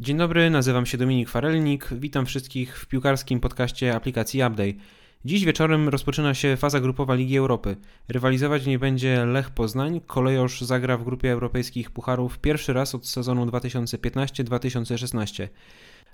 Dzień dobry, nazywam się Dominik Farelnik. Witam wszystkich w piłkarskim podcaście aplikacji Update. Dziś wieczorem rozpoczyna się faza grupowa Ligi Europy. Rywalizować nie będzie Lech Poznań. Kolejorz zagra w grupie europejskich pucharów pierwszy raz od sezonu 2015-2016.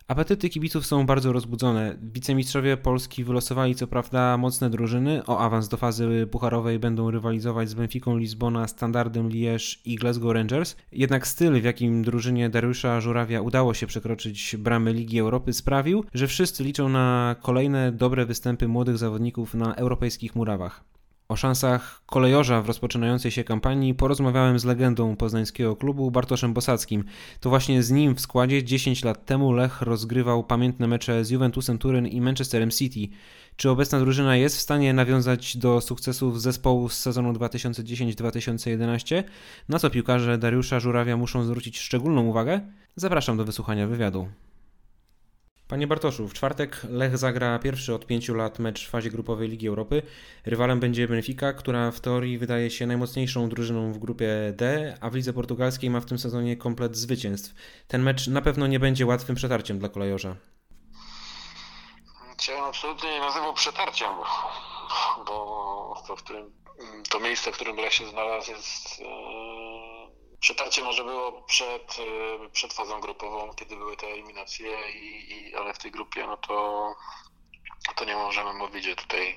Apetyty kibiców są bardzo rozbudzone. Wicemistrzowie Polski wylosowali co prawda mocne drużyny. O awans do fazy pucharowej będą rywalizować z Benficą Lizbona, Standardem Liège i Glasgow Rangers. Jednak styl, w jakim drużynie Dariusza Żurawia udało się przekroczyć bramy Ligi Europy sprawił, że wszyscy liczą na kolejne dobre występy młodych zawodników na europejskich murawach. O szansach kolejorza w rozpoczynającej się kampanii porozmawiałem z legendą poznańskiego klubu Bartoszem Bosackim. To właśnie z nim w składzie 10 lat temu Lech rozgrywał pamiętne mecze z Juventusem Turyn i Manchesterem City. Czy obecna drużyna jest w stanie nawiązać do sukcesów zespołu z sezonu 2010-2011? Na co piłkarze Dariusza Żurawia muszą zwrócić szczególną uwagę? Zapraszam do wysłuchania wywiadu. Panie Bartoszu, w czwartek Lech zagra pierwszy od pięciu lat mecz w fazie grupowej Ligi Europy. Rywalem będzie Benfica, która w teorii wydaje się najmocniejszą drużyną w grupie D, a w lidze portugalskiej ma w tym sezonie komplet zwycięstw. Ten mecz na pewno nie będzie łatwym przetarciem dla kolejorza. Ja absolutnie nie nazywał przetarciem, bo to, w którym, to miejsce, w którym Lech się znalazł jest Przetarcie może było przed, y, przed fazą grupową, kiedy były te eliminacje, i, i, ale w tej grupie no to, to nie możemy mówić, że tutaj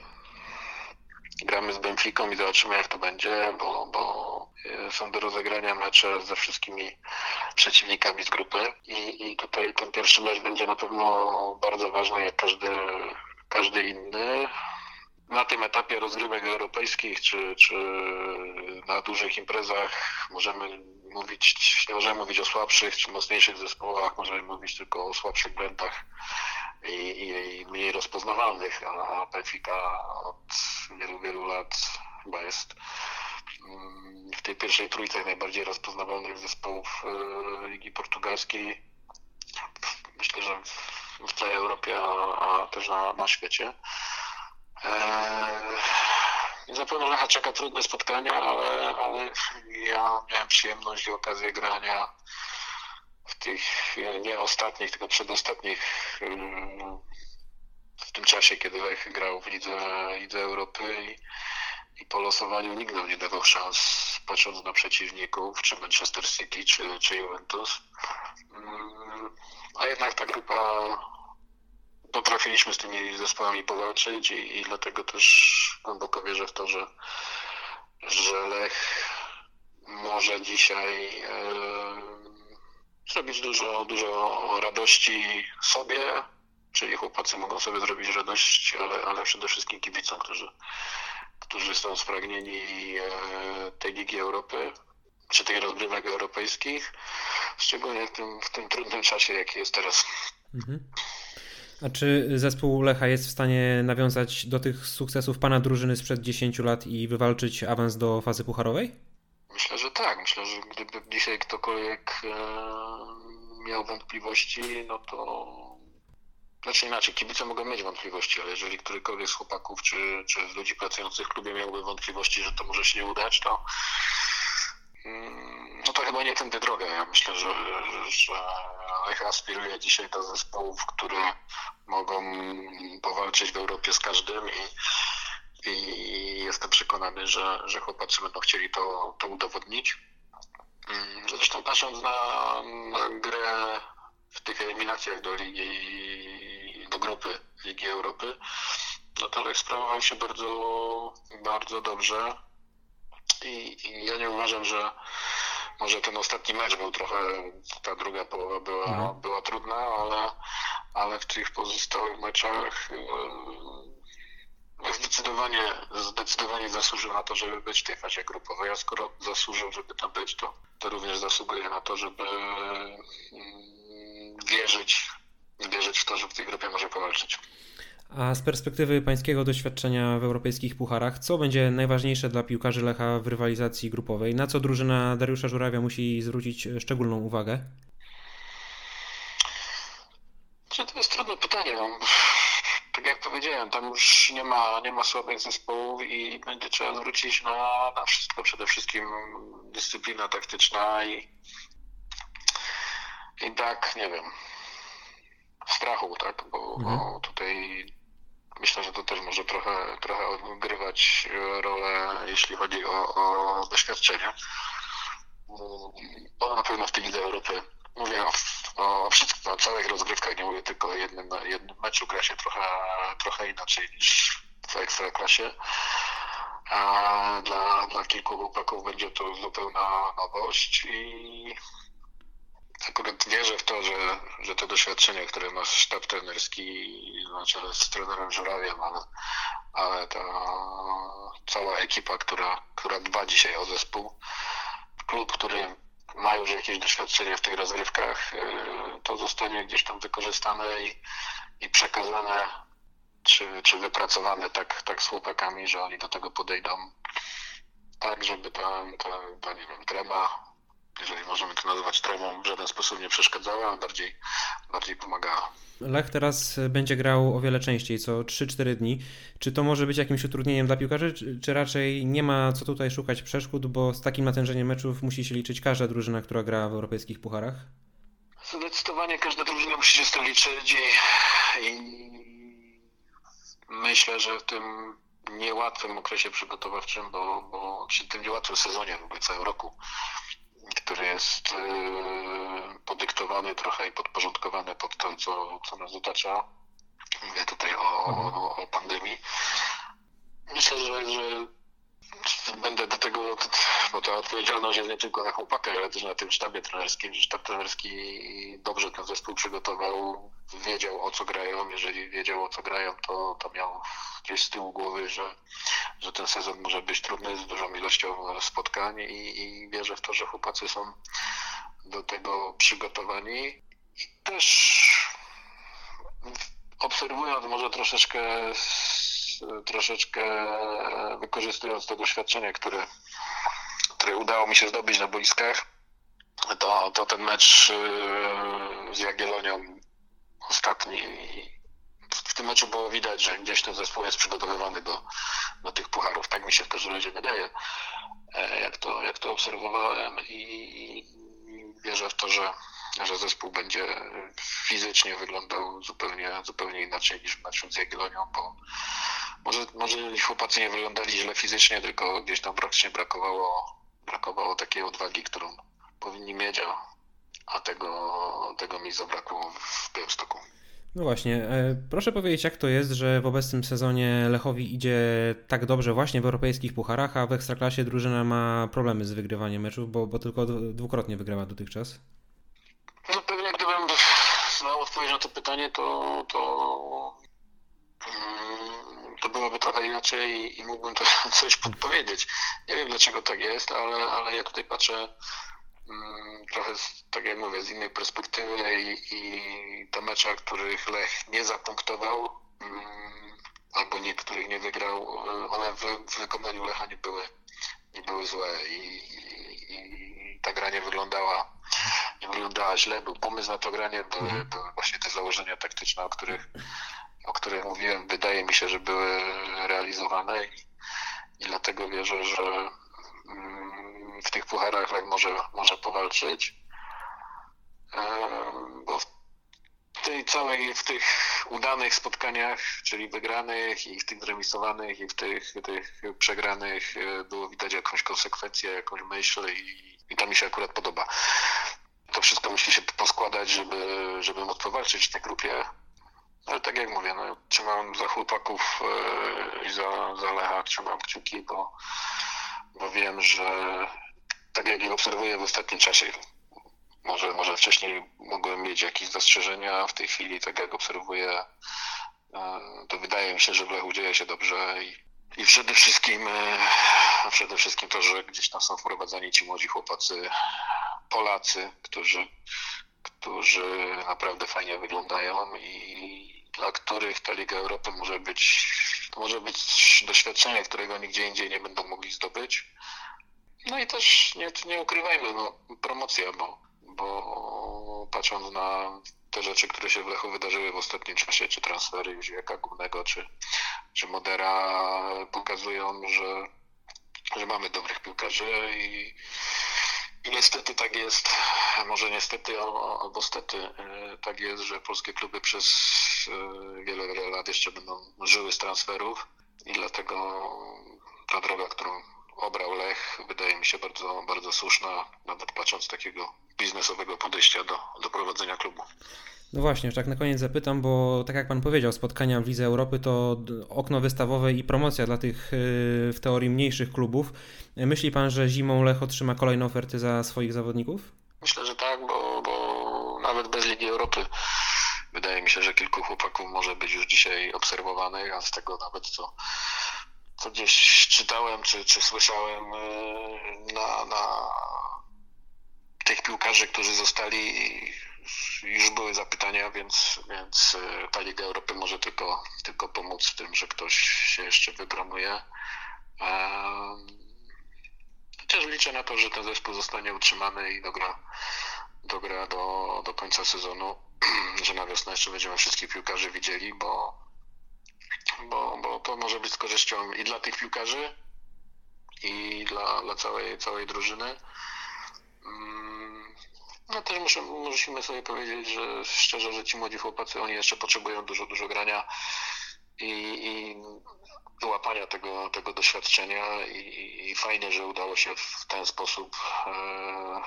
gramy z Benficą i zobaczymy jak to będzie, bo, bo y, są do rozegrania mecze ze wszystkimi przeciwnikami z grupy i, i tutaj ten pierwszy mecz będzie na pewno bardzo ważny jak każdy, każdy inny na tym etapie rozgrywek europejskich czy, czy na dużych imprezach możemy mówić, nie możemy mówić o słabszych czy mocniejszych zespołach, możemy mówić tylko o słabszych blendach i, i, i mniej rozpoznawalnych, a Benfica od wielu, wielu lat chyba jest mm, w tej pierwszej trójce najbardziej rozpoznawalnych zespołów e, Ligi Portugalskiej. Myślę, że w całej Europie, a, a też na, na świecie. Eee, zapewne Lecha czeka trudne spotkania, ale, ale ja miałem przyjemność i okazję grania w tych nie ostatnich, tylko przedostatnich w tym czasie, kiedy Lech grał w Lidze, Lidze Europy i, i po losowaniu nikt nam nie dawał szans, patrząc na przeciwników, czy Manchester City, czy, czy Juventus. A jednak ta grupa potrafiliśmy z tymi zespołami powalczyć i, i dlatego też głęboko wierzę w to, że, że Lech może dzisiaj e, zrobić dużo, dużo radości sobie, czyli chłopacy mogą sobie zrobić radość, ale, ale przede wszystkim kibicom, którzy, którzy są spragnieni e, tej Ligi Europy, czy tych rozgrywek europejskich, szczególnie w tym, w tym trudnym czasie, jaki jest teraz. Mhm. A czy zespół Lecha jest w stanie nawiązać do tych sukcesów pana drużyny sprzed 10 lat i wywalczyć awans do fazy pucharowej? Myślę, że tak. Myślę, że gdyby dzisiaj ktokolwiek e, miał wątpliwości, no to znaczy inaczej, kibice mogą mieć wątpliwości, ale jeżeli którykolwiek z chłopaków czy, czy z ludzi pracujących w klubie miałby wątpliwości, że to może się nie udać, to mm, no to chyba nie tędy droga. Ja myślę, że, że Lech aspiruje dzisiaj do zespołów, które mogą powalczyć w Europie z każdym i, i jestem przekonany, że, że chłopacy będą chcieli to, to udowodnić. Zresztą patrząc na, na grę w tych eliminacjach do Ligi, do grupy Ligi Europy, no to Lech sprawował się bardzo, bardzo dobrze i, i ja nie uważam, że może ten ostatni mecz był trochę, ta druga połowa była, mhm. była trudna, ale, ale w tych pozostałych meczach e, zdecydowanie, zdecydowanie zasłużył na to, żeby być w tej fazie grupowej, a skoro zasłużył, żeby tam być, to, to również zasługuje na to, żeby mm, wierzyć, wierzyć w to, że w tej grupie może powalczyć. A z perspektywy pańskiego doświadczenia w europejskich pucharach, co będzie najważniejsze dla piłkarzy Lecha w rywalizacji grupowej? Na co drużyna Dariusza Żurawia musi zwrócić szczególną uwagę? To jest trudne pytanie. No, tak jak powiedziałem, tam już nie ma, nie ma słabych zespołów i będzie trzeba zwrócić na, na wszystko. Przede wszystkim dyscyplina taktyczna i i tak, nie wiem, strachu, tak, bo, mhm. bo tutaj myślę, że to też może trochę, trochę odgrywać rolę, jeśli chodzi o, o doświadczenie. Bo na pewno w tej Lidze Europy mówię o, o wszystkich, o całych rozgrywkach, nie mówię tylko o jednym, jednym meczu, gra się trochę, trochę inaczej niż w Ekstraklasie. A dla, dla kilku chłopaków będzie to zupełna nowość i akurat wierzę w to, że, że to doświadczenie, które ma sztab trenerski na czele z trenerem Żurawiem, ale, ale ta cała ekipa, która, która dba dzisiaj o zespół, klub, który ma już jakieś doświadczenie w tych rozgrywkach, y, to zostanie gdzieś tam wykorzystane i, i przekazane czy, czy wypracowane tak, tak z chłopakami, że oni do tego podejdą. Tak, żeby ta, ta, ta nie wiem, trema jeżeli możemy to nazywać tremą, w żaden sposób nie przeszkadzała, a bardziej, bardziej pomagała. Lech teraz będzie grał o wiele częściej, co 3-4 dni. Czy to może być jakimś utrudnieniem dla piłkarzy, czy, czy, raczej nie ma co tutaj szukać przeszkód, bo z takim natężeniem meczów musi się liczyć każda drużyna, która gra w europejskich pucharach? Zdecydowanie każda drużyna musi się z tym liczyć i, i myślę, że w tym niełatwym okresie przygotowawczym, bo, bo przy tym niełatwym sezonie w ogóle całego roku, który jest yy, podyktowany trochę i podporządkowany pod to, co, co nas otacza. Mówię tutaj o, o, o pandemii. Myślę, że, że będę do tego, bo ta odpowiedzialność jest nie tylko na chłopakach, ale też na tym sztabie trenerskim, sztab trenerski dobrze ten zespół przygotował, wiedział o co grają, jeżeli wiedział o co grają, to, to miał gdzieś z tyłu głowy, że, że ten sezon może być trudny z dużą ilością spotkań i, i wierzę w to, że chłopacy są do tego przygotowani. I też obserwując może troszeczkę troszeczkę wykorzystując to doświadczenie, które, które udało mi się zdobyć na boiskach, to, to ten mecz yy, z Jagiellonią ostatni w tym meczu było widać, że gdzieś ten zespół jest przygotowywany do, do tych pucharów. Tak mi się w każdym razie wydaje, e, jak to, jak to obserwowałem i wierzę w to, że, że zespół będzie fizycznie wyglądał zupełnie, zupełnie inaczej niż w meczu z Jagiellonią, bo może, może chłopacy nie wyglądali źle fizycznie, tylko gdzieś tam praktycznie brakowało, brakowało takiej odwagi, którą powinni mieć, a, a tego, tego mi zabrakło w Białymstoku. No właśnie, e, proszę powiedzieć, jak to jest, że w obecnym sezonie Lechowi idzie tak dobrze właśnie w europejskich pucharach, a w ekstraklasie drużyna ma problemy z wygrywaniem meczów, bo, bo tylko dwukrotnie wygrała dotychczas? Na to to, mm, to byłoby trochę inaczej i mógłbym to coś podpowiedzieć. Nie wiem dlaczego tak jest, ale, ale ja tutaj patrzę Mm, trochę, tak jak mówię, z innej perspektywy i, i te mecze, których Lech nie zapunktował mm, albo niektórych nie wygrał, one w, w wykonaniu Lecha nie były, nie były złe i, i, i ta gra nie wyglądała, nie wyglądała źle, był pomysł na to granie, były, mhm. były właśnie te założenia taktyczne, o których, o których mówiłem, wydaje mi się, że były realizowane i, i dlatego wierzę, że w tych pucharach Lech może, może powalczyć. Bo w tej całej, w tych udanych spotkaniach, czyli wygranych i w tych zremisowanych i w tych, tych przegranych e, było widać jakąś konsekwencję, jakąś myśl i, i to mi się akurat podoba. To wszystko musi się poskładać, żeby, żeby móc powalczyć w tej grupie. Ale tak jak mówię, no, trzymam za chłopaków e, i za, za Lecha, trzymam kciuki, bo, bo wiem, że tak jak je obserwuję w ostatnim czasie, może, może wcześniej mogłem mieć jakieś zastrzeżenia, w tej chwili tak jak obserwuję, e, to wydaje mi się, że w Lechu dzieje się dobrze i, i przede wszystkim e, przede wszystkim to, że gdzieś tam są wprowadzani ci młodzi chłopacy, Polacy, którzy, którzy naprawdę fajnie wyglądają i dla których ta Liga Europy może być, to może być doświadczenie, którego nigdzie indziej nie będą mogli zdobyć. No i też nie, nie ukrywajmy, no, promocja, bo, bo patrząc na te rzeczy, które się w Lechu wydarzyły w ostatnim czasie, czy transfery Józieka Głównego, czy, czy Modera pokazują, że, że mamy dobrych piłkarzy i, I niestety tak jest, może niestety albo stety, tak jest, że polskie kluby przez wiele, wiele lat jeszcze będą żyły z transferów i dlatego ta droga, którą obrał Lech, wydaje mi się bardzo, bardzo słuszna, nawet patrząc z takiego biznesowego podejścia do, do prowadzenia klubu. No właśnie, już tak na koniec zapytam, bo tak jak Pan powiedział, spotkania w Lidze Europy to okno wystawowe i promocja dla tych y, w teorii mniejszych klubów. Myśli Pan, że zimą Lech otrzyma kolejne oferty za swoich zawodników? Myślę, że tak, bo, bo nawet bez Ligi Europy wydaje mi się, że kilku chłopaków może być już dzisiaj obserwowanych, a z tego nawet co, co gdzieś czytałem czy, czy słyszałem y, na, na tych piłkarzy, którzy zostali już były zapytania, więc, więc y, ta Liga Europy może tylko, tylko pomóc w tym, że ktoś się jeszcze wypromuje. Chociaż liczę na to, że ten zespół zostanie utrzymany i dogra, dogra do, do końca sezonu, że na wiosnę jeszcze będziemy wszystkich piłkarzy widzieli, bo, bo, bo to może być z korzyścią i dla tych piłkarzy, i dla, dla całej, całej drużyny. No też muszę, musimy sobie powiedzieć, że szczerze, że ci młodzi chłopacy, oni jeszcze potrzebują dużo, dużo grania i, i wyłapania tego, tego doświadczenia i, i, fajnie, że udało się w ten sposób e,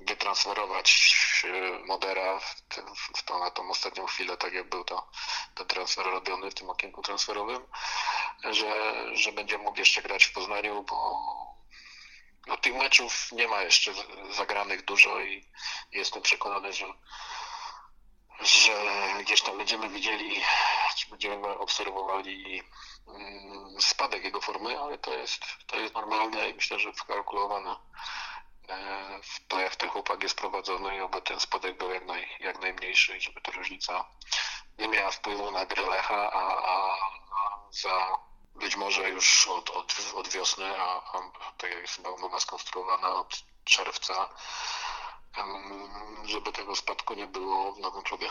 wytransferować e, Modera w, w to, na tą ostatnią chwilę, tak jak był to, ten transfer robiony w tym okienku transferowym, że, że będzie mógł jeszcze grać w Poznaniu, bo no, tych meczów nie ma jeszcze zagranych dużo i jestem przekonany, że, że gdzieś tam będziemy widzieli, czy będziemy obserwowali mm, spadek jego formy, ale to jest, to jest normalne i myślę, że wkalkulowane e, w to, jak ten chłopak jest prowadzony i oby ten spadek był jak, naj, jak najmniejszy żeby ta różnica nie miała wpływu na grę Lecha, a, a za być może już od, od, od wiosny, a, a tak jak jest chyba umowa skonstruowana od czerwca, żeby tego spadku nie było w nowym klubie.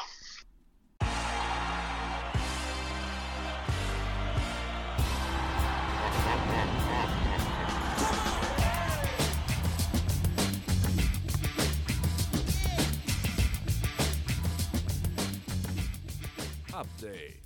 Update.